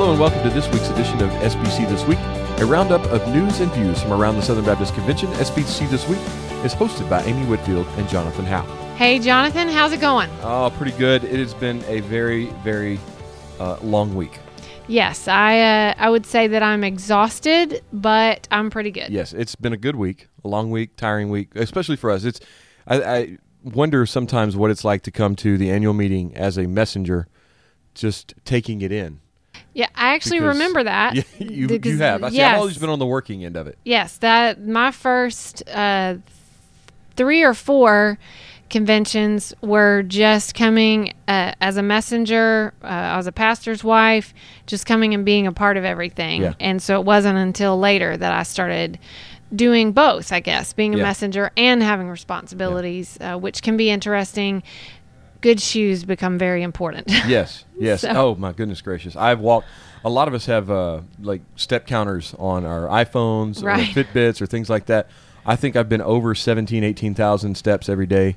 Hello and welcome to this week's edition of SBC This Week, a roundup of news and views from around the Southern Baptist Convention. SBC This Week is hosted by Amy Whitfield and Jonathan Howe. Hey, Jonathan, how's it going? Oh, pretty good. It has been a very, very uh, long week. Yes, I uh, I would say that I'm exhausted, but I'm pretty good. Yes, it's been a good week, a long week, tiring week, especially for us. It's I, I wonder sometimes what it's like to come to the annual meeting as a messenger, just taking it in. Yeah, I actually Because- remember that. Yeah, you, because- you have. I see, yes. I've always been on the working end of it. Yes, that my first uh, three or four conventions were just coming uh, as a messenger. Uh, I was a pastor's wife, just coming and being a part of everything. Yeah. And so it wasn't until later that I started doing both, I guess, being a Yeah. messenger and having responsibilities, uh, which can be interesting. Good shoes become very important. Yes, yes. So- Oh my goodness gracious! I've walked. A lot of us have uh, like step counters on our iPhones Right. or Fitbits or things like that. I think I've been over 17, 18,000 steps every day,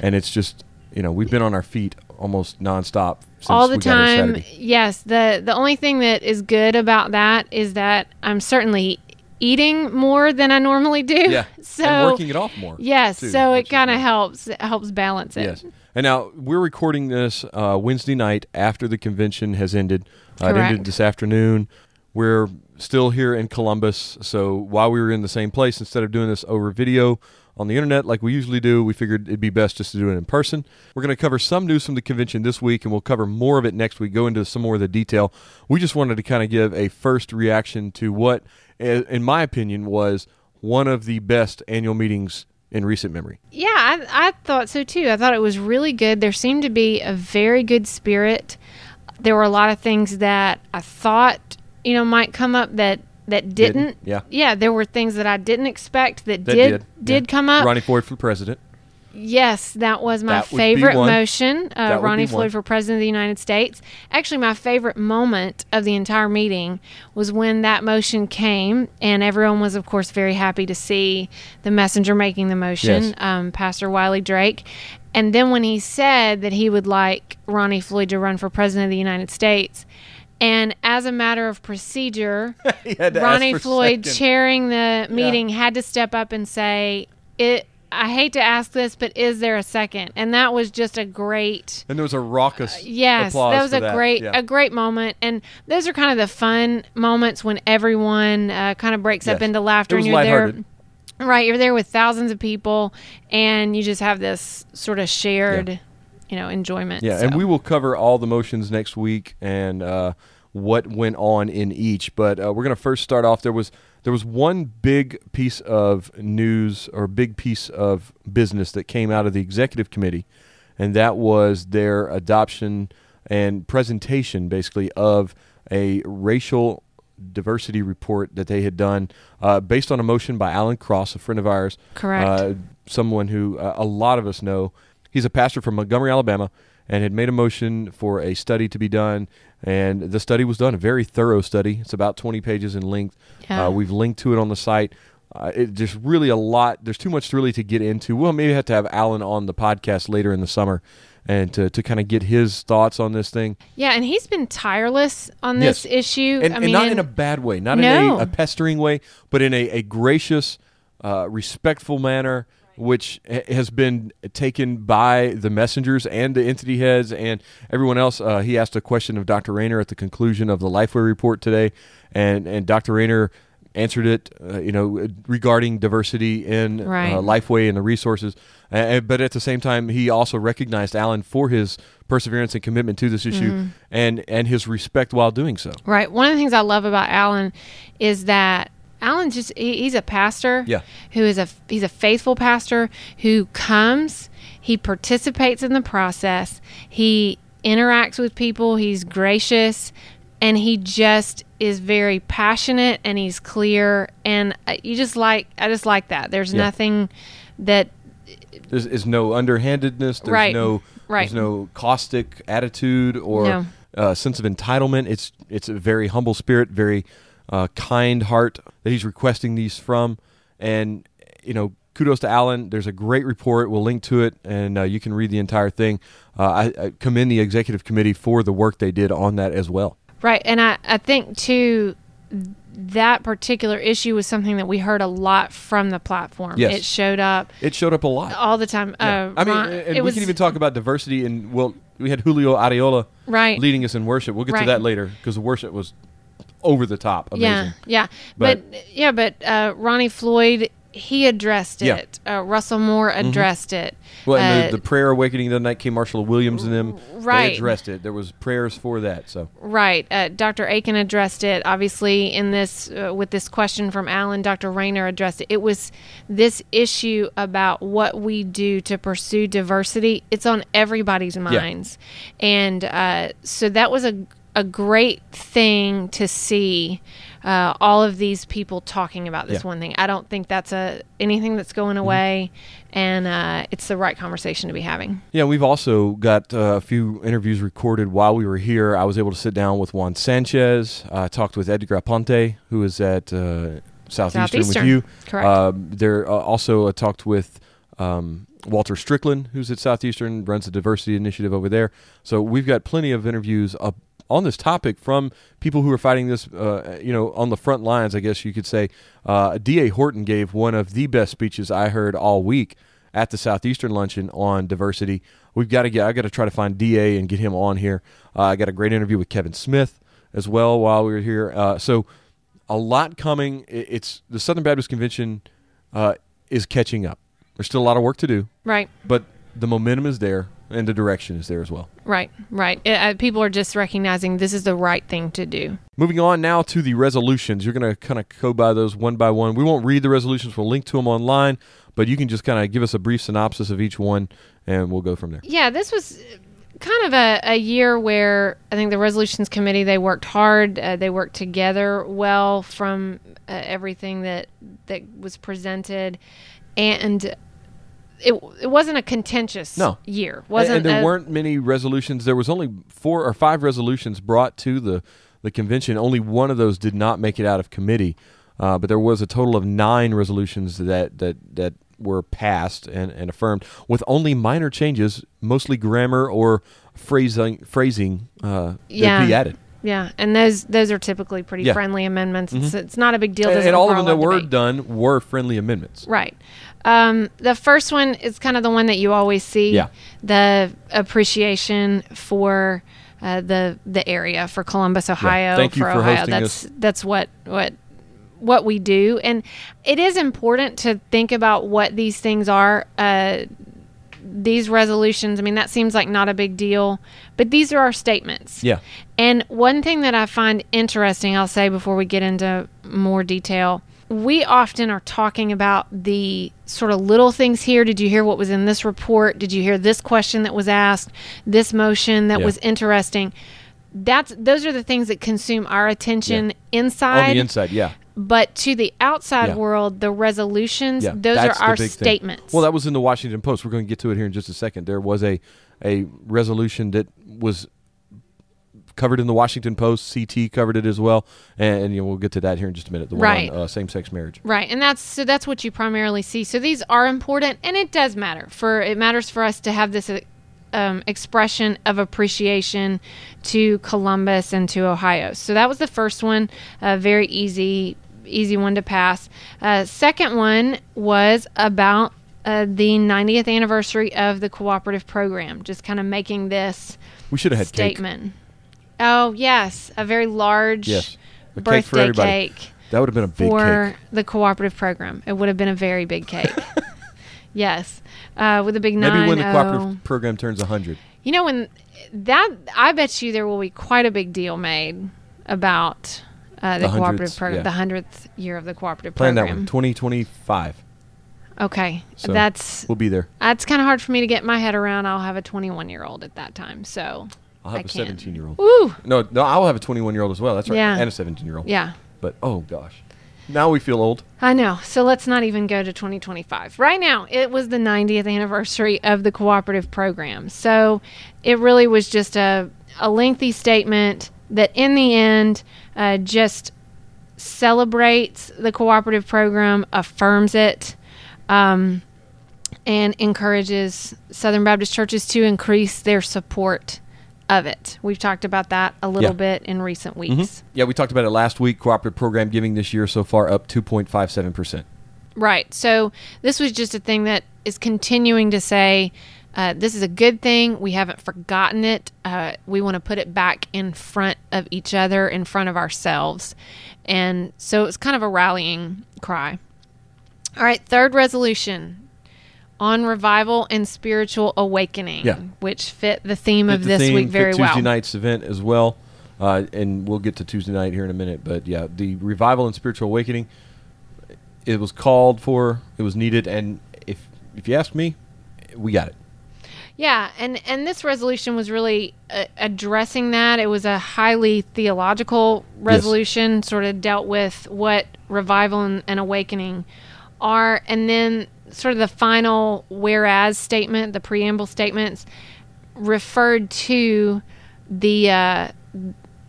and it's just you know we've been on our feet almost nonstop since all the we got here time. Yes, the the only thing that is good about that is that I'm certainly eating more than I normally do. Yeah, so and working it off more. Yes, too, so it kind of helps it helps balance it. Yes. And now we're recording this uh, Wednesday night after the convention has ended. Uh, it ended this afternoon. We're still here in Columbus. So while we were in the same place, instead of doing this over video on the internet like we usually do, we figured it'd be best just to do it in person. We're going to cover some news from the convention this week, and we'll cover more of it next week, go into some more of the detail. We just wanted to kind of give a first reaction to what, eh, in my opinion, was one of the best annual meetings in recent memory. Yeah, I, I thought so too. I thought it was really good. There seemed to be a very good spirit. There were a lot of things that I thought, you know, might come up that that didn't. Yeah. Yeah, there were things that I didn't expect that, That did did, yeah. come up. Ronnie Floyd for president. Yes, that was my That favorite motion. Uh, Ronnie. Floyd for President of the United States. Actually, my favorite moment of the entire meeting was when that motion came, and everyone was, of course, very happy to see the messenger making the motion, Yes. um, Pastor Wiley Drake. And then when he said that he would like Ronnie Floyd to run for President of the United States, and as a matter of procedure, He had to ask Ronnie Floyd second. chairing the meeting had to step up and say, "It." I hate to ask this, but is there a second? And that was just a great. And there was a raucous Yes, applause that was a great Yeah. a great moment, and those are kind of the fun moments when everyone uh, kind of breaks up into laughter, and you're there, right? You're there with thousands of people, and you just have this sort of shared, you know, enjoyment. Yeah, and we will cover all the motions next week and uh, what went on in each. But uh, we're going to first start off. There was there was one big piece of news or big piece of business that came out of the executive committee, and that was their adoption and presentation, basically, of a racial diversity report that they had done uh, based on a motion by Alan Cross, a friend of ours. Correct. Uh, someone who uh, a lot of us know. He's a pastor from Montgomery, Alabama, and had made a motion for a study to be done. And the study was done, a very thorough study. It's about 20 pages in length. Yeah. Uh, we've linked to it on the site. Uh, it, there's really a lot. There's too much really to get into. We'll maybe have to have Alan on the podcast later in the summer, and to, to kind of get his thoughts on this thing. yeah, and he's been tireless on this Yes. issue. and, I and mean, not and- in a bad way, not in a, a pestering way, but in a, a gracious, uh, respectful manner, which has been taken by the messengers and the entity heads and everyone else. Uh, he asked a question of Dr. Rainer at the conclusion of the Lifeway report today, and and Dr. Rainer answered it, uh, you know, regarding diversity in Right. uh, Lifeway and the resources. Uh, but at the same time, he also recognized Alan for his perseverance and commitment to this issue Mm-hmm. and and his respect while doing so. Right. One of the things I love about Alan is that Alan just he, he's a pastor. Yeah. Who is a he's a faithful pastor who comes, he participates in the process, he interacts with people, he's gracious, and he just is very passionate and he's clear and you just like I just like that. There's Yeah. nothing that There's is no underhandedness. There's Right. no Right. there's no caustic attitude or No. uh, sense of entitlement. It's it's a very humble spirit, very uh, kind heart that he's requesting these from, and you know. Kudos to Alan. There's a great report. We'll link to it, and uh, you can read the entire thing. Uh, I, I commend the executive committee for the work they did on that as well. Right. And I, I think, too, that particular issue was something that we heard a lot from the platform. Yes. It showed up It showed up a lot. all the time. Yeah. Uh, I mean, Ron- and we was can even talk about diversity. And well, we had Julio Arriola right. leading us in worship. We'll get to that later because the worship was over the top. Amazing. Yeah, yeah, But- but, yeah, but uh, Ronnie Floyd he addressed Yeah. it. Uh, Russell Moore addressed it. Well, and Uh, the, the prayer awakening the other night came Marshall Williams and them. They Right. addressed it. There was prayers for that. So Right. Uh, Dr. Akin addressed it. Obviously, in this, uh, with this question from Alan, Dr. Rainer addressed it. It was this issue about what we do to pursue diversity. It's on everybody's minds. And uh, so that was a, a great thing to see uh, all of these people talking about this Yeah. one thing. I don't think that's a anything that's going away. And uh, it's the right conversation to be having. Yeah, we've also got uh, a few interviews recorded while we were here. I was able to sit down with Juan Sanchez. I talked with Edgar Aponte, who is at uh, Southeastern, Southeastern, with you. correct. Um, there uh, also I talked with um, Walter Strickland, who's at Southeastern, runs the diversity initiative over there. So we've got plenty of interviews up on this topic from people who are fighting this, uh, you know, on the front lines. I guess you could say. Uh, D.A. Horton gave one of the best speeches I heard all week at the Southeastern luncheon on diversity. We've got to get. I got to try to find D.A. and get him on here. Uh, I got a great interview with Kevin Smith as well while we were here. Uh, so a lot coming. It's the Southern Baptist Convention uh, is catching up. There's still a lot of work to do, Right. but the momentum is there and the direction is there as well. Right, right. It, uh, people are just recognizing this is the right thing to do. Moving on now to the resolutions. You're going to kind of go by those one by one. We won't read the resolutions. We'll link to them online, but you can just kind of give us a brief synopsis of each one, and we'll go from there. Yeah, this was kind of a, a year where I think the resolutions committee they worked hard. Uh, they worked together well from uh, everything that that was presented, and it it wasn't a contentious No. year. wasn't and, and there a- weren't many resolutions. There was only four or five resolutions brought to the the convention. Only one of those did not make it out of committee, uh, but there was a total of nine resolutions that that that were passed and, and affirmed with only minor changes, mostly grammar or phrasing phrasing uh, Yeah. that be added. Yeah, and those those are typically pretty Yeah. Mm-hmm. friendly amendments. It's, it's not a big deal. And, and all of them that lot were done were friendly amendments. Right. Um, the first one is kind of the one that you always see. Yeah. The appreciation for uh, the the area for Columbus, Ohio. Thank you for for Ohio. that's us. that's what what what we do, and it is important to think about what these things are. Uh, these resolutions. I mean, that seems like not a big deal, but these are our statements. Yeah. And one thing that I find interesting, I'll say before we get into more detail, we often are talking about the sort of little things here. Did you hear what was in this report? Did you hear this question that was asked? This motion that Yeah. was interesting. That's those are the things that consume our attention inside. On the inside, yeah. But to the outside Yeah. world, the resolutions, Yeah, those are our big thing. statements. Well, that was in the Washington Post. We're going to get to it here in just a second. There was a a resolution that was covered in the Washington Post. CT covered it as well, and, and you know, we'll get to that here in just a minute. The Right. uh, same sex marriage. Right, and that's so that's what you primarily see. So these are important, and it does matter for it matters for us to have this uh, um, expression of appreciation to Columbus and to Ohio. So that was the first one, a very easy easy one to pass. Uh, second one was about. Uh, the 90th anniversary of the cooperative program, just kind of making this We should have had cake. Oh yes, a very large Yes, a cake for birthday everybody. cake That would have been a big for cake. the cooperative program. It would have been a very big cake. yes, uh, with a big. Maybe when the cooperative program turns hundred. You know when that I bet you there will be quite a big deal made about uh, the, The cooperative program, yeah. the hundredth year of the cooperative program. Plan that one. Twenty twenty five. Okay, So- that's We'll be there. that's kind of hard for me to get my head around. I'll have a 21 year old at that time, so I'll have I a can't. seventeen year old. woo, No, no, I'll have a twenty one year old as well. That's right, Yeah. and a seventeen year old. yeah. But oh gosh, now we feel old. I know. So let's not even go to 2025. Right now, it was the 90th anniversary of the cooperative program. So it really was just a, a lengthy statement that, in the end, uh, just celebrates the cooperative program, affirms it, um, and encourages Southern Baptist churches to increase their support of it. We've talked about that a little Yeah. bit in recent weeks. Yeah, we talked about it last week. Cooperative program giving this year so far up 2.57%. Right. So this was just a thing that is continuing to say uh, this is a good thing. We haven't forgotten it. Uh, we want to put it back in front of each other, in front of ourselves. And so it's kind of a rallying cry. All right. Third resolution on revival and spiritual awakening, Yeah. which fit the theme Fit of the this theme, week fit very Tuesday well. night's event as well. Uh, and we'll get to Tuesday night here in a minute. But yeah, the revival and spiritual awakening, it was called for, it was needed. And if, if you ask me, we got it. Yeah, and and this resolution was really uh, addressing that. It was a highly theological resolution, sort of dealt with what revival and, and awakening are, and then sort of the final whereas statement, the preamble statements, referred to the uh,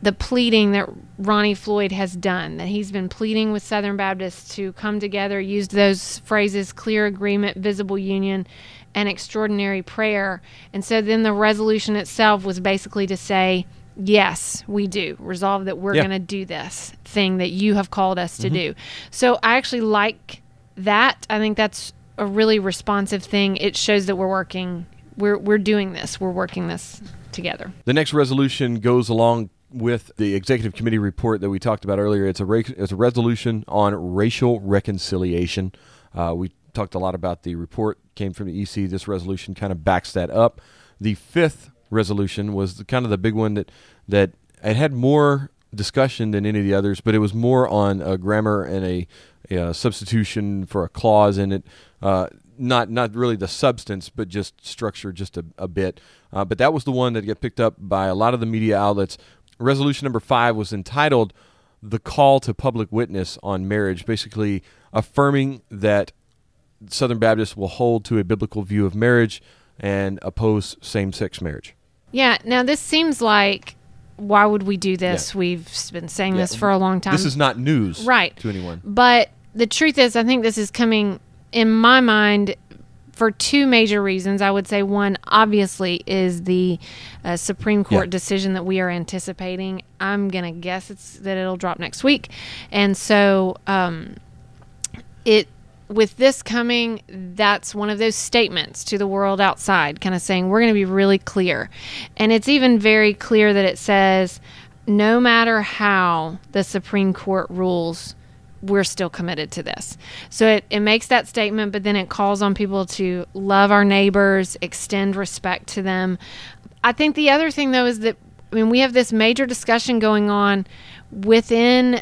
the pleading that Ronnie Floyd has done. That he's been pleading with Southern Baptists to come together, used those phrases: clear agreement, visible union, and extraordinary prayer. And so then the resolution itself was basically to say. Yes, we do. Resolve that we're Yeah. going to do this thing that you have called us to do. So I actually like that. I think that's a really responsive thing. It shows that we're working we're we're doing this. We're working this together. The next resolution goes along with the executive committee report that we talked about earlier. It's a ra- it's a resolution on racial reconciliation. Uh, we talked a lot about the report came from the EC. This resolution kind of backs that up. The fifth resolution was the, kind of the big one that that it had more discussion than any of the others, but it was more on a grammar and a, a substitution for a clause in it. Uh, not not really the substance, but just structure just a, a bit. Uh, but that was the one that got picked up by a lot of the media outlets. Resolution number five was entitled "The Call to Public Witness on Marriage," basically affirming that Southern Baptists will hold to a biblical view of marriage and oppose same-sex marriage. Yeah. Now this seems like why would we do this? Yeah. We've been saying Yeah. this for a long time. This is not news, Right. to anyone. But the truth is, I think this is coming in my mind for two major reasons. I would say one, obviously, is the uh, Supreme Court Yeah. decision that we are anticipating. I'm gonna guess it's that it'll drop next week, and so um, it with this coming, that's one of those statements to the world outside, kind of saying we're going to be really clear. And it's even very clear that it says no matter how the Supreme Court rules, we're still committed to this. So it, it makes that statement, but then it calls on people to love our neighbors, extend respect to them. I think the other thing, though, is that, I mean, we have this major discussion going on within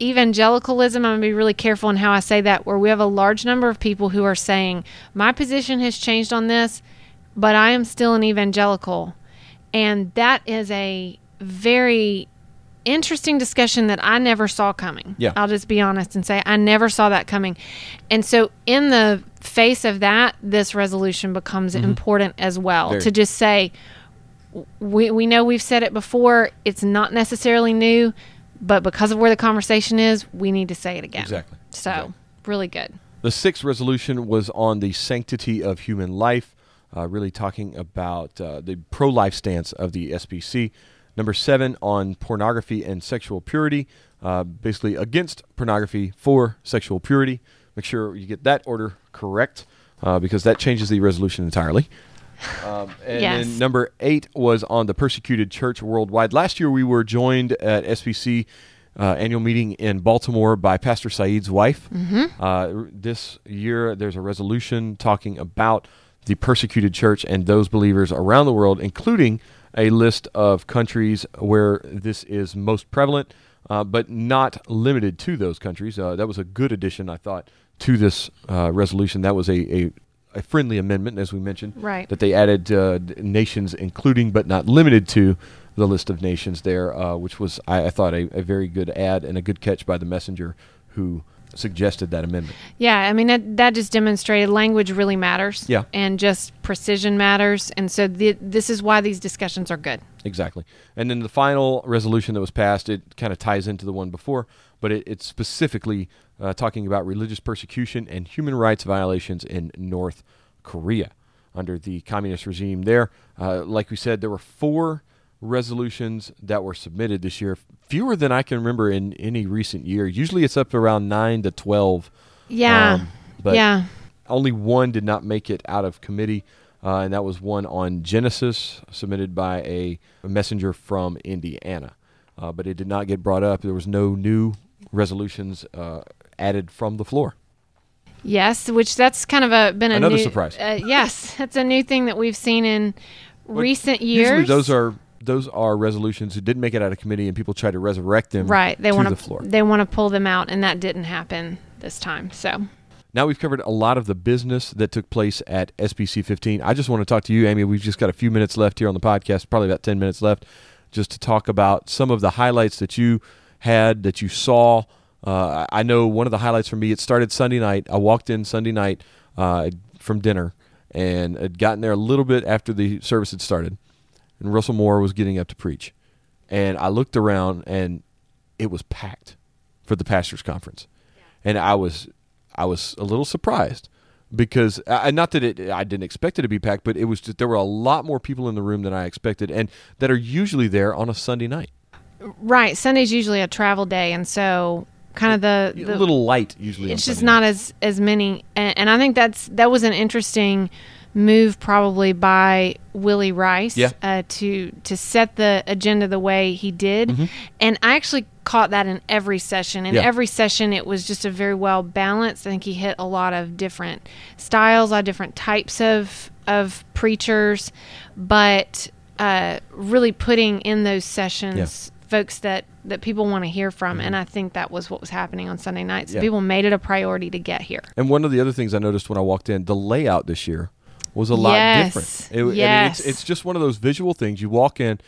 evangelicalism, I'm going to be really careful in how I say that, where we have a large number of people who are saying, My position has changed on this, but I am still an evangelical. And that is a very interesting discussion that I never saw coming. Yeah. I'll just be honest and say I never saw that coming. And so, in the face of that, this resolution becomes important as well Very. to just say, we, we know we've said it before, it's not necessarily new, but because of where the conversation is, we need to say it again. Exactly. So, Exactly. really good. The sixth resolution was on the sanctity of human life, uh, really talking about uh, the pro life stance of the SBC. Number seven on pornography and sexual purity, uh, basically against pornography for sexual purity. Make sure you get that order correct uh, because that changes the resolution entirely. Um, and Yes. then number eight was on the persecuted church worldwide. Last year we were joined at SBC uh, annual meeting in Baltimore by Pastor Saeed's wife. Uh, this year there's a resolution talking about the persecuted church and those believers around the world, including a list of countries where this is most prevalent, uh, but not limited to those countries. Uh, that was a good addition, I thought, to this uh, resolution. That was a, a, a friendly amendment, as we mentioned Right. that they added uh, nations, including but not limited to the list of nations there, uh, which was, I, I thought, a, a very good add and a good catch by the messenger who suggested that amendment. Yeah, I mean that that just demonstrated language really matters. Yeah. and just precision matters, and so the, this is why these discussions are good. Exactly. And then the final resolution that was passed, it kind of ties into the one before, but it, it's specifically uh, talking about religious persecution and human rights violations in North Korea under the communist regime there. Uh, like we said, there were four resolutions that were submitted this year. Fewer than I can remember in any recent year. Usually it's up around 9 to 12. Yeah. Um, but yeah. only one did not make it out of committee, uh, and that was one on Genesis submitted by a, a messenger from Indiana. Uh, but it did not get brought up. There was no new resolutions uh, added from the floor. Yes, which that's kind of a been a Another new, surprise. Uh, yes, that's a new thing that we've seen in recent years. Usually those are those are resolutions who didn't make it out of committee, and people try to resurrect them right. They to want the floor. They want to pull them out, and that didn't happen this time. So Now we've covered a lot of the business that took place at SBC 15. I just want to talk to you, Amy. We've just got a few minutes left here on the podcast, probably about 10 minutes left, just to talk about some of the highlights that you had, that you saw. Uh, I know one of the highlights for me, it started Sunday night. I walked in Sunday night uh, from dinner and had gotten there a little bit after the service had started. And Russell Moore was getting up to preach. And I looked around and it was packed for the pastors conference. And I was I was a little surprised because uh, not that it I didn't expect it to be packed, but it was just, there were a lot more people in the room than I expected and that are usually there on a Sunday night. right, Sunday's usually a travel day, and so kind of the, a the little light usually. it's just Sunday not nights. as as many and, and i think that's that was an interesting move probably by Willy Rice Yeah. uh, to to set the agenda the way he did Mm-hmm. and i actually caught that in every session in Yeah. every session it was just a very well balanced i think he hit a lot of different styles a lot of different types of of preachers but uh, really putting in those sessions folks that that people want to hear from and i think that was what was happening on sunday nights Mm-hmm. Yeah. people made it a priority to get here And one of the other things I noticed when I walked in, the layout this year was a lot Yes. different. It, I mean, Yes. it's, it's just one of those visual things. You walk in,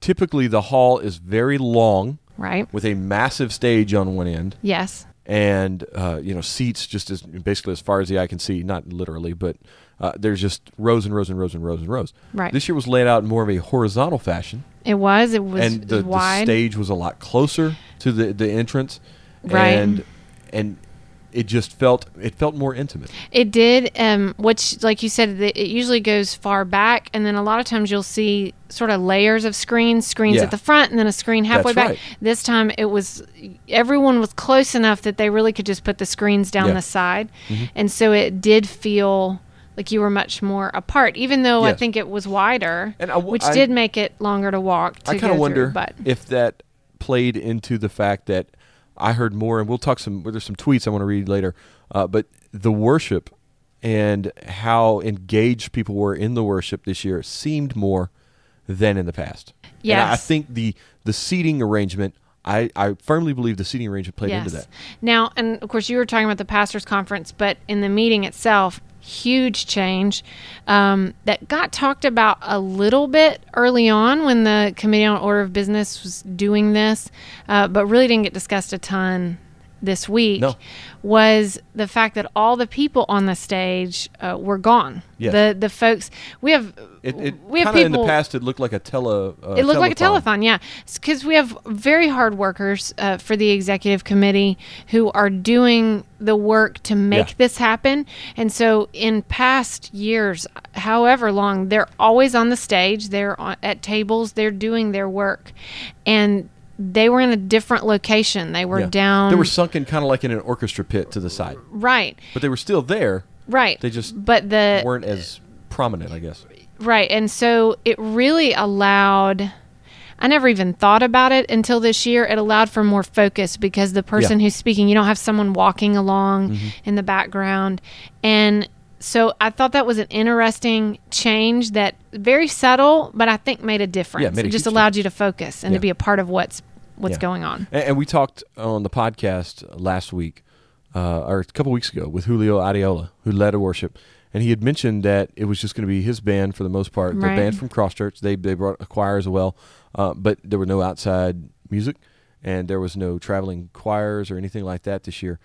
typically the hall is very long right with a massive stage on one end yes and uh, you know seats just as basically as far as the eye can see, not literally, but uh, there's just rows and rows and rows and rows and rows. Right. This year was laid out in more of a horizontal fashion, it was it was, and the, the stage was a lot closer to the the entrance, Right. And and it just felt it felt more intimate. It did, um, which, like you said, it it usually goes far back, and then a lot of times you'll see sort of layers of screens, screens Yeah. at the front, and then a screen halfway That's back. right. This time it was everyone was close enough that they really could just put the screens down Yeah. Mm-hmm. the side, and so it did feel like you were much more apart, even though I think it was wider, And I w- which I- did make it longer to walk. To I kind of wonder through, but if that played into the fact that I heard more, and we'll talk some. There's some tweets I want to read later, uh, but the worship and how engaged people were in the worship this year seemed more than in the past. And I- I think the the seating arrangement. I, I firmly believe the seating arrangement played into that. Now, and of course, you were talking about the pastors' conference, but in the meeting itself, huge change um, that got talked about a little bit early on when the Committee on Order of Business was doing this, uh, but really didn't get discussed a ton this week. No. Was the fact that all the people on the stage uh, were gone. Yes. The the folks we have It, it we have of in the past it looked like a tele. Uh, it looked like a telethon. telethon, yeah. Because we have very hard workers uh, for the executive committee who are doing the work to make Yeah. this happen. And so, in past years, however long, they're always on the stage, they're on, at tables, they're doing their work. And they were in a different location. They were Yeah. down. They were sunken kind of like in an orchestra pit to the side, right, but they were still there. right. They just but the weren't as prominent, I guess. Right. And so it really allowed I never even thought about it until this year. It allowed for more focus because the person who's speaking, you don't have someone walking along Mm-hmm. in the background. And so I thought that was an interesting change that very subtle, but I think made a difference. Yeah, a it just allowed you to focus and Yeah. to be a part of what's what's Yeah. going on. And, and we talked on the podcast last week, uh, or a couple weeks ago, with Julio Arriola, who led a worship, and he had mentioned that it was just going to be his band for the most part. The band from Cross Church, they they brought a choir as well, uh, but there were no outside music, and there was no traveling choirs or anything like that this year.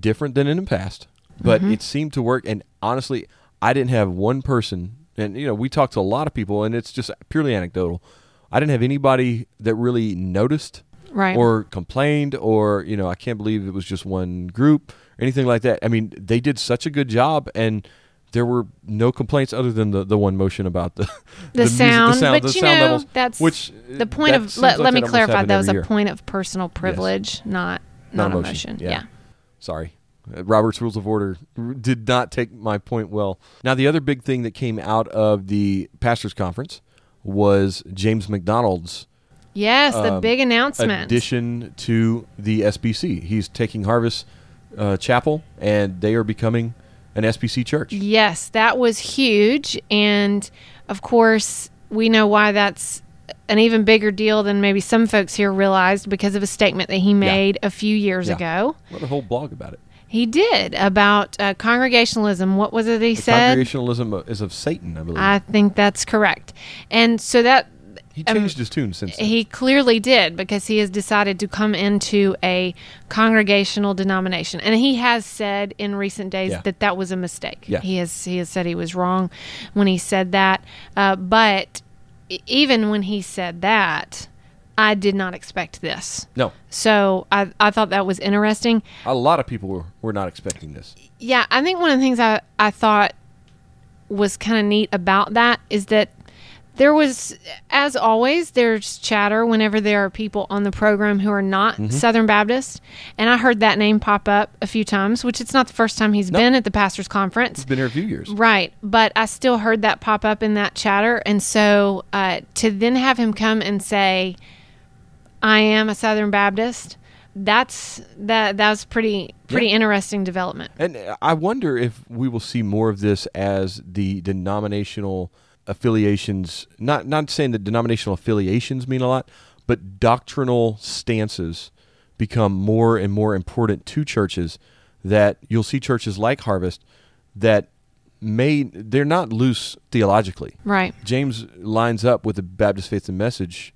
Different than in the past, but Mm-hmm. it seemed to work. And honestly, I didn't have one person, and you know, we talked to a lot of people, and it's just purely anecdotal. I didn't have anybody that really noticed Right. or complained or you know i can't believe it was just one group or anything like that i mean they did such a good job and there were no complaints other than the, the one motion about the The, music- sound, sound, but the you sound know, levels, that's which the point of. Let, like let me clarify. That was a year. point of personal privilege, not not, Not a a motion, motion. yeah. yeah. Sorry. Robert's Rules of Order did not take my point well. Now, the other big thing that came out of the pastors' conference was James MacDonald's Yes, the Um, big announcement. addition to the SBC. He's taking Harvest uh, Chapel, and they are becoming an SBC church. Yes, that was huge. And of course, we know why that's an even bigger deal than maybe some folks here realized because of a statement that he made a few years Yeah. ago. Wrote a whole blog about it. He did about uh, congregationalism. What was it he The said? congregationalism is of Satan, I believe. I think that's correct. And so that he um, changed his tune since then. he clearly did because he has decided to come into a congregational denomination, and he has said in recent days Yeah. that that was a mistake. Yeah. He has he has said he was wrong when he said that. Uh, but even when he said that, I did not expect this. no, So I I thought that was interesting. a lot of people were, were not expecting this. Yeah, I think one of the things I, I thought was kind of neat about that is that there was, as always, there's chatter whenever there are people on the program who are not Mm-hmm. Southern Baptist. And I heard that name pop up a few times, which it's not the first time he's No. been at the pastor's conference. He's been here a few years. Right, but I still heard that pop up in that chatter, and so uh, to then have him come and say, "I am a Southern Baptist," that's that that was pretty pretty Yeah. interesting development. And I wonder if we will see more of this as the denominational affiliations. Not not saying that denominational affiliations mean a lot, but doctrinal stances become more and more important to churches. That you'll see churches like Harvest that may they're not loose theologically. Right. James lines up with the Baptist faith and message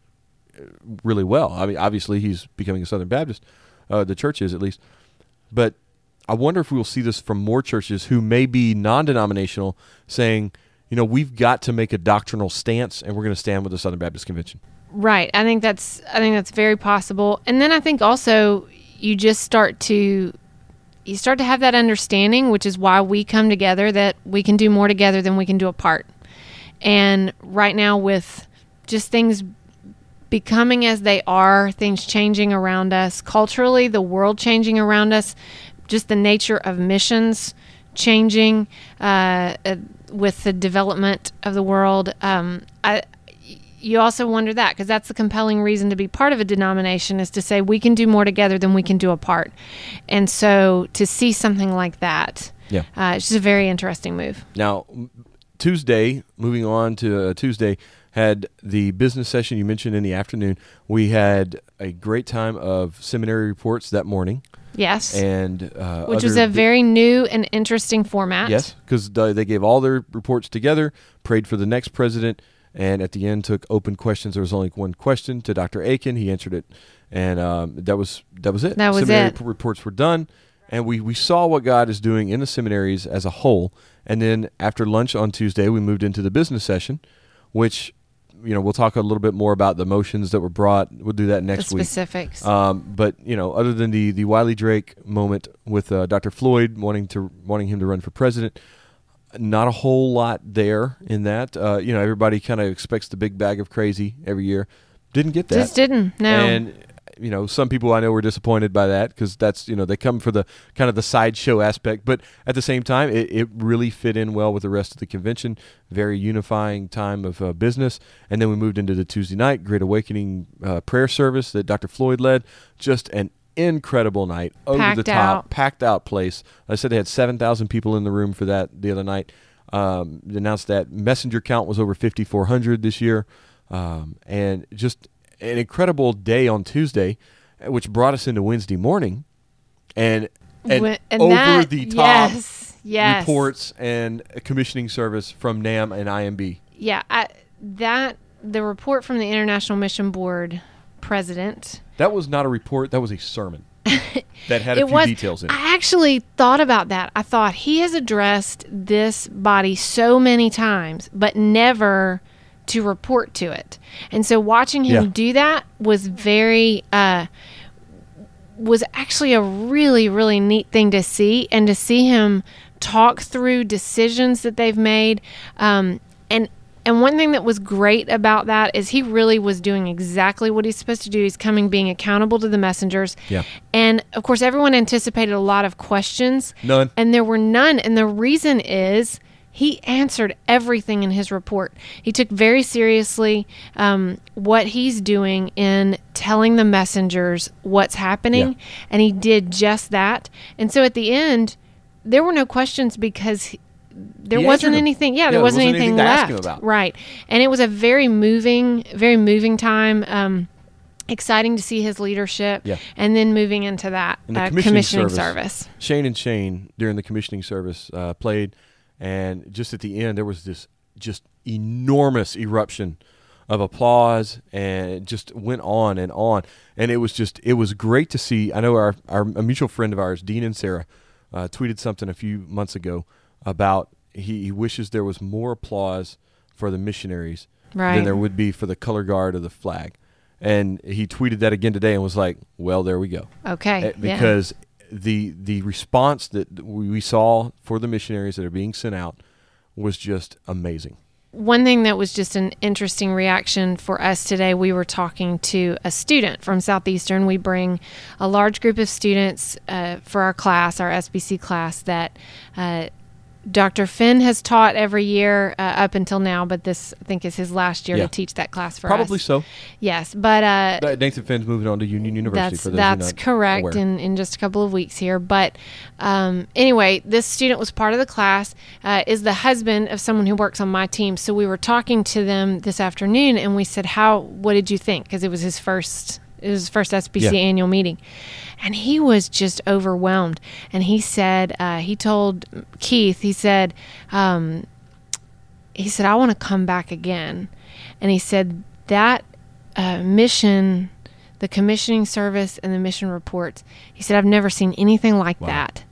really well. I mean, obviously he's becoming a Southern Baptist. Uh, the church is at least, but I wonder if we will see this from more churches who may be non-denominational, saying, you know, we've got to make a doctrinal stance, and we're going to stand with the Southern Baptist Convention. Right. I think that's I think that's very possible. And then I think also you just start to you start to have that understanding, which is why we come together that we can do more together than we can do apart. And right now with just things becoming as they are, things changing around us, culturally, the world changing around us, just the nature of missions changing uh, uh, with the development of the world. Um, I, you also wonder that because that's the compelling reason to be part of a denomination is to say we can do more together than we can do apart. And so to see something like that, Yeah. uh, it's just a very interesting move. Now, Tuesday, moving on to uh, Tuesday, had the business session you mentioned in the afternoon. We had a great time of seminary reports that morning, Yes. and uh, which was a very new and interesting format. Yes, because they gave all their reports together, prayed for the next president, and at the end took open questions. There was only one question to Dr. Akin. He answered it, and um, that was that was it. That was Seminary it. reports were done, and we we saw what God is doing in the seminaries as a whole. And then after lunch on Tuesday, we moved into the business session, which you know we'll talk a little bit more about the motions that were brought. We'll do that The next week. specifics. Um, but you know, other than the the Wiley Drake moment with uh, Dr. Floyd wanting to wanting him to run for president, not a whole lot there in that. Uh, you know, everybody kind of expects the big bag of crazy every year. Didn't get that. Just didn't. No. And you know, some people I know were disappointed by that because that's you know they come for the kind of the sideshow aspect, but at the same time, it, it really fit in well with the rest of the convention. Very unifying time of uh, business, and then we moved into the Tuesday night Great Awakening uh, prayer service that Dr. Floyd led. Just an incredible night, over the Packed top, out. packed out place. I said they had seven thousand people in the room for that the other night. Um, announced that messenger count was over fifty four hundred this year, um, and just an incredible day on Tuesday, which brought us into Wednesday morning, and and, Wi- and over that- the top yes, yes. reports and commissioning service from NAMB and IMB. Yeah, I, that the report from the International Mission Board president. That was not a report; that was a sermon that had a it few was. details in it. I actually thought about that. I thought he has addressed this body so many times, but never to report to it. And so watching him Yeah. do that was very uh, was actually a really really neat thing to see, and to see him talk through decisions that they've made. Um, and and one thing that was great about that is he really was doing exactly what he's supposed to do. He's coming, being accountable to the messengers. Yeah. And of course, everyone anticipated a lot of questions. None. And there were none. And the reason is he answered everything in his report. He took very seriously um, what he's doing in telling the messengers what's happening. Yeah. And he did just that. And so at the end, there were no questions because he- there He wasn't anything. Yeah, Yeah, there wasn't, wasn't anything anything to ask left. about. Right. And it was a very moving, very moving time. Um, exciting to see his leadership. Yeah. And then moving into that uh, commissioning commissioning service. service. Shane and Shane during the commissioning service uh, played, and just at the end there was this just enormous eruption of applause, and it just went on and on, and it was just it was great to see. I know our our a mutual friend of ours, Dean Inserra, uh, tweeted something a few months ago about he, he wishes there was more applause for the missionaries Right. than there would be for the color guard or the flag. And he tweeted that again today and was like, "Well, there we go." Okay. Because yeah. The the response that we we saw for the missionaries that are being sent out was just amazing. one thing that was just an interesting reaction for us today, we were talking to a student from Southeastern. We bring a large group of students uh, for our class, our SBC class, that uh, Dr. Finn has taught every year uh, up until now, but this I think is his last year Yeah. to teach that class for Probably us. so. Yes, but uh, Nathan Finn's moving on to Union University. that's for those that's correct aware. in, in just a couple of weeks here but um, anyway this student was part of the class uh, is the husband of someone who works on my team so we were talking to them this afternoon and we said how what did you think because it was his first it was his first SBC Yeah. annual meeting and he was just overwhelmed and he said uh, he told Keith he said um, he said I want to come back again and he said that uh, mission the commissioning service and the mission reports he said i've never seen anything like Wow. that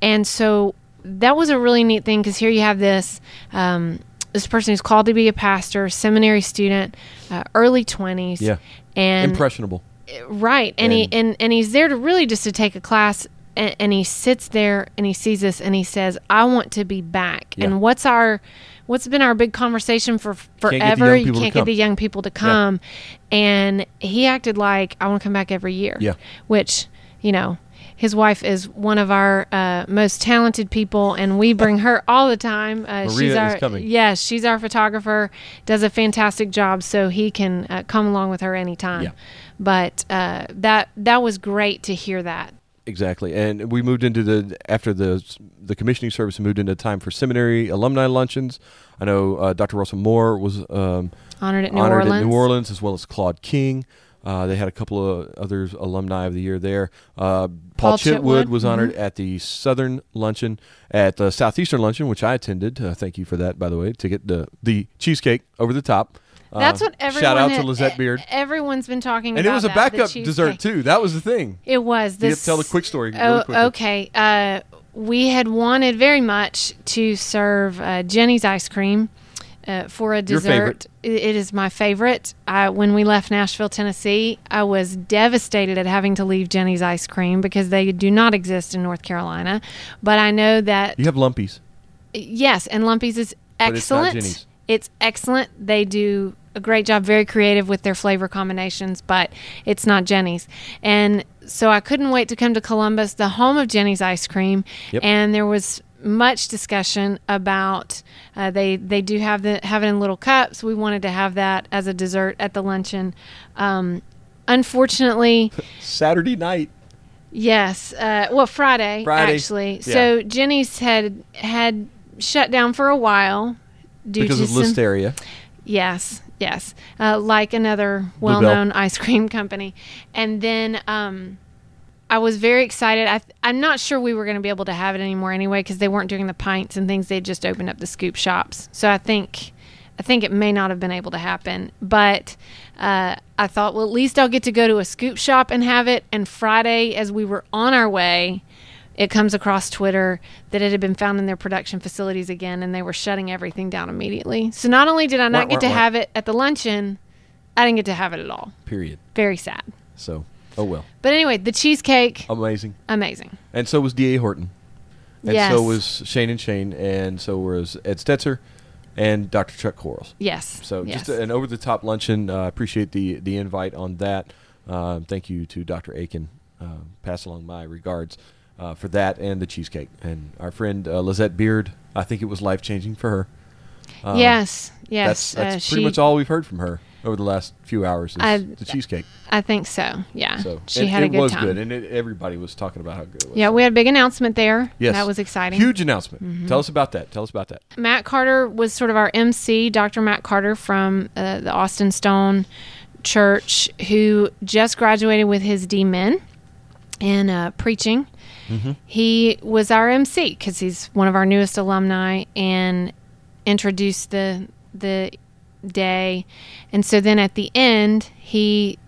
and so that was a really neat thing because here you have this um, this person who's called to be a pastor seminary student uh, early 20s Yeah. and impressionable. Right and, he And- and and he's there to really just to take a class and, and he sits there and he sees this and he says i want to be back Yeah. and what's our what's been our big conversation for get the forever young you people to can't get come. the young people to come and he acted like i want to come back every year Yeah. which you know his wife is one of our uh, most talented people, and we bring her all the time. Uh, she's our is coming. yes, she's our photographer. Does a fantastic job, so he can uh, come along with her anytime. Yeah. But uh, that that was great to hear that. Exactly, and we moved into the after the the commissioning service moved into time for seminary alumni luncheons. I know uh, Dr. Russell Moore was um, Honored at New honored Orleans. at New Orleans, as well as Claude King. Uh, they had a couple of others alumni of the year there. Uh, Paul, Paul Chitwood, Chitwood, was honored mhm. at the Southern luncheon, at the Southeastern luncheon, which I attended. Uh, thank you for that, by the way, to get the the cheesecake over the top. Uh, That's what everyone. Shout out to Lizette Beard. Everyone's been talking And about. it And it was a that, backup dessert too. That was the thing. It was. You This, have to tell the quick story. Oh, quickly. okay. Uh, we had wanted very much to serve uh, Jeni's ice cream uh, for a dessert. It- is my favorite. I, when we left Nashville, Tennessee, I was devastated at having to leave Jeni's ice cream because they do not exist in North Carolina. But I know that You have Lumpy's. Yes, and Lumpy's is it's excellent. Jeni's. It's excellent. They do a great job, very creative with their flavor combinations, but it's not Jeni's. And so I couldn't wait to come to Columbus, the home of Jeni's ice cream, Yep. and there was much discussion about uh, they they do have the have it in little cups. We wanted to have that as a dessert at the luncheon. Um, unfortunately, Saturday night. Yes. Uh, well, Friday, Friday, actually. yeah. So Jeni's had had shut down for a while due because to of some, listeria. Yes, yes. Uh, like another well-known ice cream company, and then um, I was very excited. I, I'm not sure we were going to be able to have it anymore anyway because they weren't doing the pints and things. They just opened up the scoop shops. So I think. I think it may not have been able to happen, but uh, I thought, well, at least I'll get to go to a scoop shop and have it. And Friday, as we were on our way, it comes across Twitter that it had been found in their production facilities again, and they were shutting everything down immediately. So not only did I not get to have it at the luncheon, I didn't get to have it at all. Period. Very sad. So, oh well, But anyway, the cheesecake, amazing. amazing. And so was D.A. Horton. and Yes. so was Shane and Shane, and so was Ed Stetzer and Dr. Chuck Quarles. Yes. So yes. just an over the top luncheon. Uh, appreciate the the invite on that. Uh, thank you to Dr. Akin. Uh, pass along my regards uh, for that and the cheesecake. And our friend uh, Lizette Beard. I think it was life changing for her. Um, yes. That's, Yes. that's uh, pretty she, much all we've heard from her over the last few hours. Is I- the cheesecake. I think so. Yeah. So she and had a it good was time. good, and it, everybody was talking about how good it was. yeah, we had a big announcement there. Yes. That was exciting. Mm-hmm. Huge announcement. Tell us about that. Tell us about that. Matt Carter was sort of our MC, Dr. Matt Carter from uh, the Austin Stone Church, who just graduated with his D Min in uh, preaching. He was our MC because he's one of our newest alumni and introduced the the day. And so then at the end, he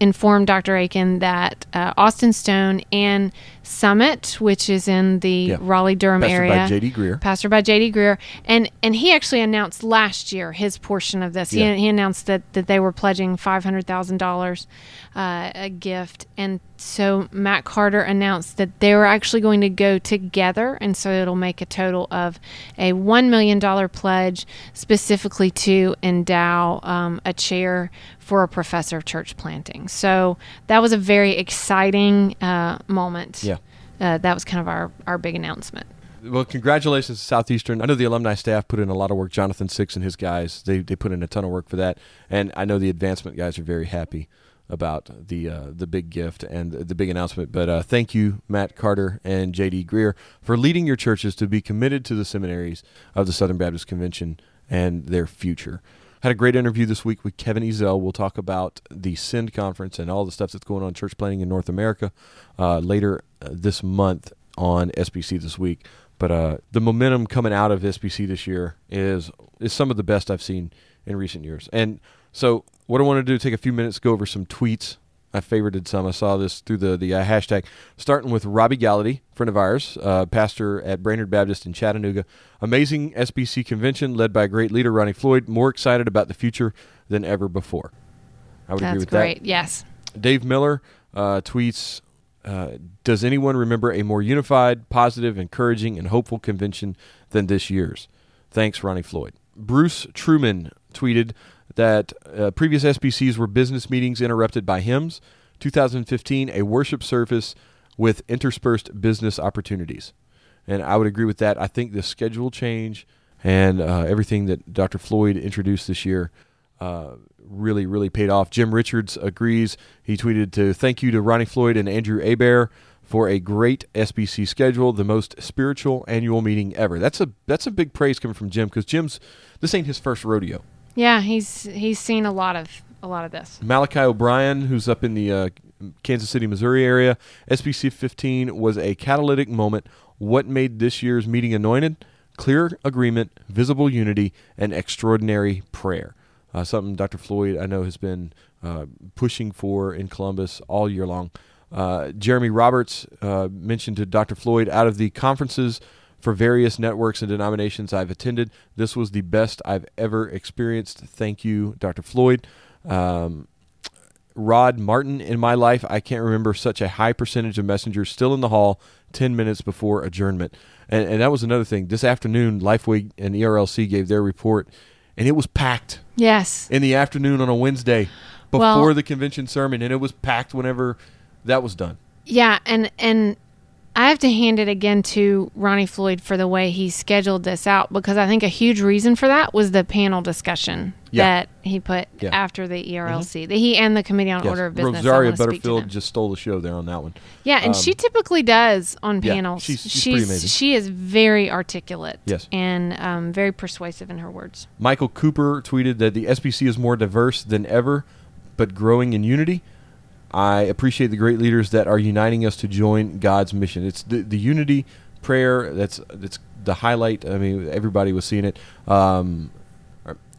informed Dr. Akin that uh, Austin Stone and Summit, which is in the Yeah. Raleigh Durham area, by J.D. Greear. pastor by J.D. Greear, and and he actually announced last year his portion of this. Yeah. He, he announced that that they were pledging five hundred thousand dollars uh, a gift, and so Matt Carter announced that they were actually going to go together, and so it'll make a total of a one million dollar pledge specifically to endow um, a chair for a professor of church planting. So that was a very exciting uh, moment. Yeah. Uh, that was kind of our, our big announcement. Well, congratulations to Southeastern. I know the alumni staff put in a lot of work. Jonathan Six and his guys, they they put in a ton of work for that, and I know the advancement guys are very happy about the uh, the big gift and the big announcement. But uh, thank you, Matt Carter and J.D. Greear, for leading your churches to be committed to the seminaries of the Southern Baptist Convention and their future. Had a great interview this week with Kevin Ezell. We'll talk about the SEND conference and all the stuff that's going on church planting in North America uh, later uh, this month on SBC this week. But uh, the momentum coming out of SBC this year is is some of the best I've seen in recent years. And so, what I want to do, take a few minutes, go over some tweets. I favorited some. I saw this through the the uh, hashtag. Starting with Robbie Gallaty, friend of ours, uh, pastor at Brainerd Baptist in Chattanooga. Amazing SBC convention led by a great leader, Ronnie Floyd. More excited about the future than ever before. I would agree That's with great. Yes. Dave Miller uh, tweets uh, Does anyone remember a more unified, positive, encouraging, and hopeful convention than this year's? Thanks, Ronnie Floyd. Bruce Truman tweeted that uh, previous SBCs were business meetings interrupted by hymns. 2015, a worship service with interspersed business opportunities. And I would agree with that. I think the schedule change and uh, everything that Dr. Floyd introduced this year uh, really, really paid off. Jim Richards agrees. He tweeted to thank you to Ronnie Floyd and Andrew Abair for a great SBC schedule, the most spiritual annual meeting ever. That's a that's a big praise coming from Jim because Jim's this ain't his first rodeo. Yeah, he's he's seen a lot of a lot of this. Malachi O'Brien, who's up in the uh, Kansas City, Missouri area, SBC 15 was a catalytic moment. What made this year's meeting anointed? Clear agreement, visible unity, and extraordinary prayer. Uh, something Dr. Floyd, I know, has been uh, pushing for in Columbus all year long. Uh, Jeremy Roberts uh, mentioned to Dr. Floyd out of the conferences for various networks and denominations I've attended, this was the best I've ever experienced. Thank you, Dr. Floyd. Um, Rod Martin in my life, I can't remember such a high percentage of messengers still in the hall 10 minutes before adjournment. And, and that was another thing. This afternoon, Lifeway and ERLC gave their report, and it was packed Yes. in the afternoon on a Wednesday before Well- the convention sermon, and it was packed whenever that was done. Yeah, and and I have to hand it again to Ronnie Floyd for the way he scheduled this out because I think a huge reason for that was the panel discussion Yeah. that he put Yeah. after the ERLC. That he and the Committee on Yes. Order of Business. Rosaria wanna speak to Butterfield just stole the show there on that one. Yeah, and Um, she typically does on yeah, panels. she's- she's pretty amazing. she is very articulate. Yes. and um, very persuasive in her words. Michael Cooper tweeted that the SBC is more diverse than ever, but growing in unity. I appreciate the great leaders that are uniting us to join God's mission. It's the, the unity prayer that's that's the highlight. I mean, everybody was seeing it. Um,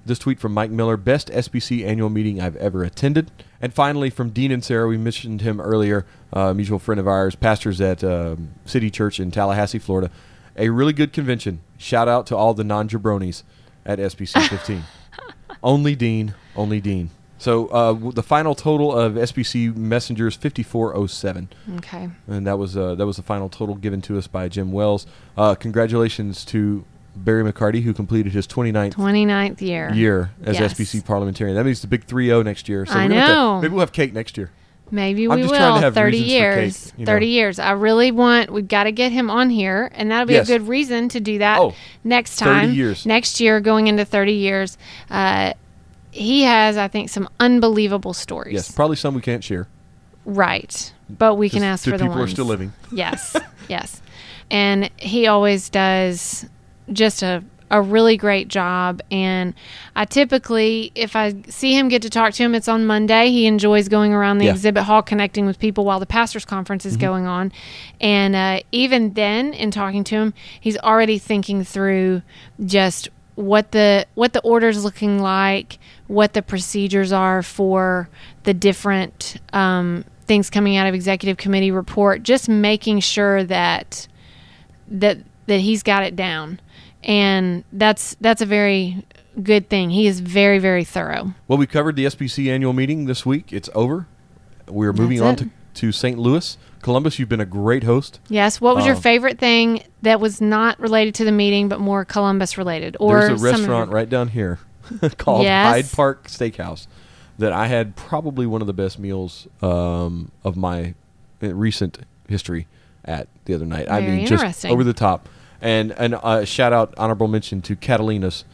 this tweet from Mike Miller: best SBC annual meeting I've ever attended. And finally, from Dean Inserra, we mentioned him earlier, uh, mutual friend of ours, pastors at um, City Church in Tallahassee, Florida. A really good convention. Shout out to all the non jabronis at SBC 15. only Dean, only Dean. So uh, w- the final total of SBC messengers fifty four oh seven, Okay. and that was uh, that was the final total given to us by Jim Wells. Uh, congratulations to Barry McCarty who completed his 29th 29th year. year as Yes. SBC parliamentarian. That means the big 3-0 next year. So I we're gonna have to- know. maybe we'll have cake next year. Maybe I'm we just will. trying to have 30 reasons for cake, years. you know. 30 years. I really want, we've got to get him on here, and that'll be Yes. a good reason to do that Oh, next 30 time. years. Next year, going into 30 years. Uh, he has, I think, some unbelievable stories. Yes, probably some we can't share. Right. But we can ask for the people ones. are still living. Yes, yes. And he always does just a a really great job and I typically if I see him get to talk to him it's on Monday. He enjoys going around the Yeah. Mm-hmm. exhibit hall connecting with people while the pastors conference is going on. And uh, even then in talking to him, he's already thinking through just what the what the order's looking like, what the procedures are for the different um, things coming out of executive committee report, just making sure that that that he's got it down, and that's that's a very good thing. He is very very thorough. Well, we covered the SBC annual meeting this week. It's over. We're moving on That's to, to St. Louis. Columbus, you've been a great host. Yes. What was your Um, favorite thing that was not related to the meeting but more Columbus related? Or There's a restaurant your- right down here called Yes. Hyde Park Steakhouse that I had probably one of the best meals um, of my uh, recent history at the other night. I mean, just over the top. And and uh, shout out, honorable mention to Katalina's,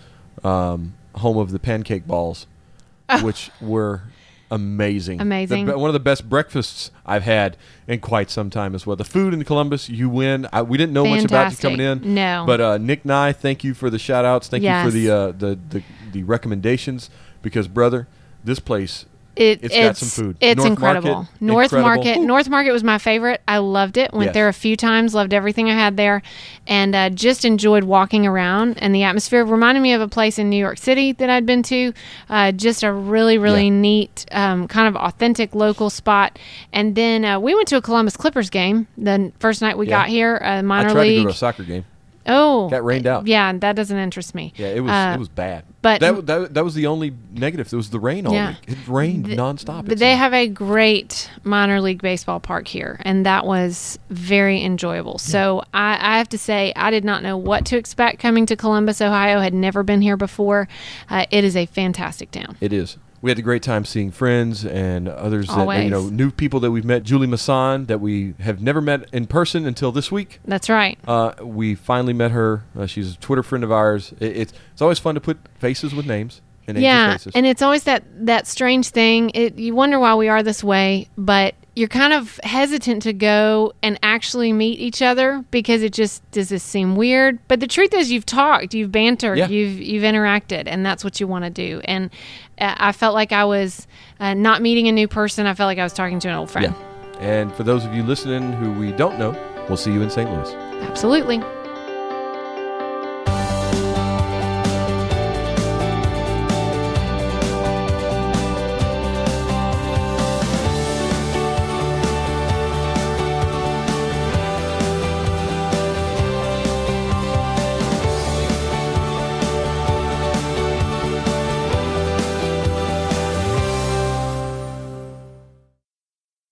um, home of the pancake balls, which were amazing. Oh. Amazing. The one of the best breakfasts I've had in quite some time as well. The food in Columbus, you win. I, we didn't know much about you coming in. No. But uh, Nick Nye, thank you for the shout outs. Thank you for the, uh, the the the recommendations because brother, this place It, It's got some food. It's North incredible. Market, North incredible. Market. Ooh. North Market was my favorite. I loved it. Went Yes. there a few times. Loved everything I had there, and uh, just enjoyed walking around and the atmosphere. Reminded me of a place in New York City that I'd been to. Uh, just a really, really Yeah. neat, um, kind of authentic local spot. And then uh, we went to a Columbus Clippers game the first night we Yeah. got here. Uh, I minor tried to league. go to a soccer game. Oh, Got rained out. Yeah, that doesn't interest me. Yeah, it was Uh, it was bad. but- that, that that was the only negative. It was the rain all Yeah. week. It rained Th- nonstop. But they have a great minor league baseball park here, and that was very enjoyable. So I, I have to say, I did not know what to expect coming to Columbus, Ohio. Had never been here before. Uh, it is a fantastic town. It is. We had a great time seeing friends and others that you know new people that we've met. Julie Masson that we have never met in person until this week. That's right. Uh, we finally met her. Uh, she's a Twitter friend of ours. It, it's it's always fun to put faces with names and yeah, faces. and it's always that that strange thing. It, you wonder why we are this way, but you're kind of hesitant to go and actually meet each other because it just does this seem weird. But the truth is, you've talked, you've bantered, Yeah. you've you've interacted, and that's what you want to do. And I felt like I was uh, not meeting a new person. I felt like I was talking to an old friend. yeah. And for those of you listening who we don't know, we'll see you in St. Louis. Absolutely.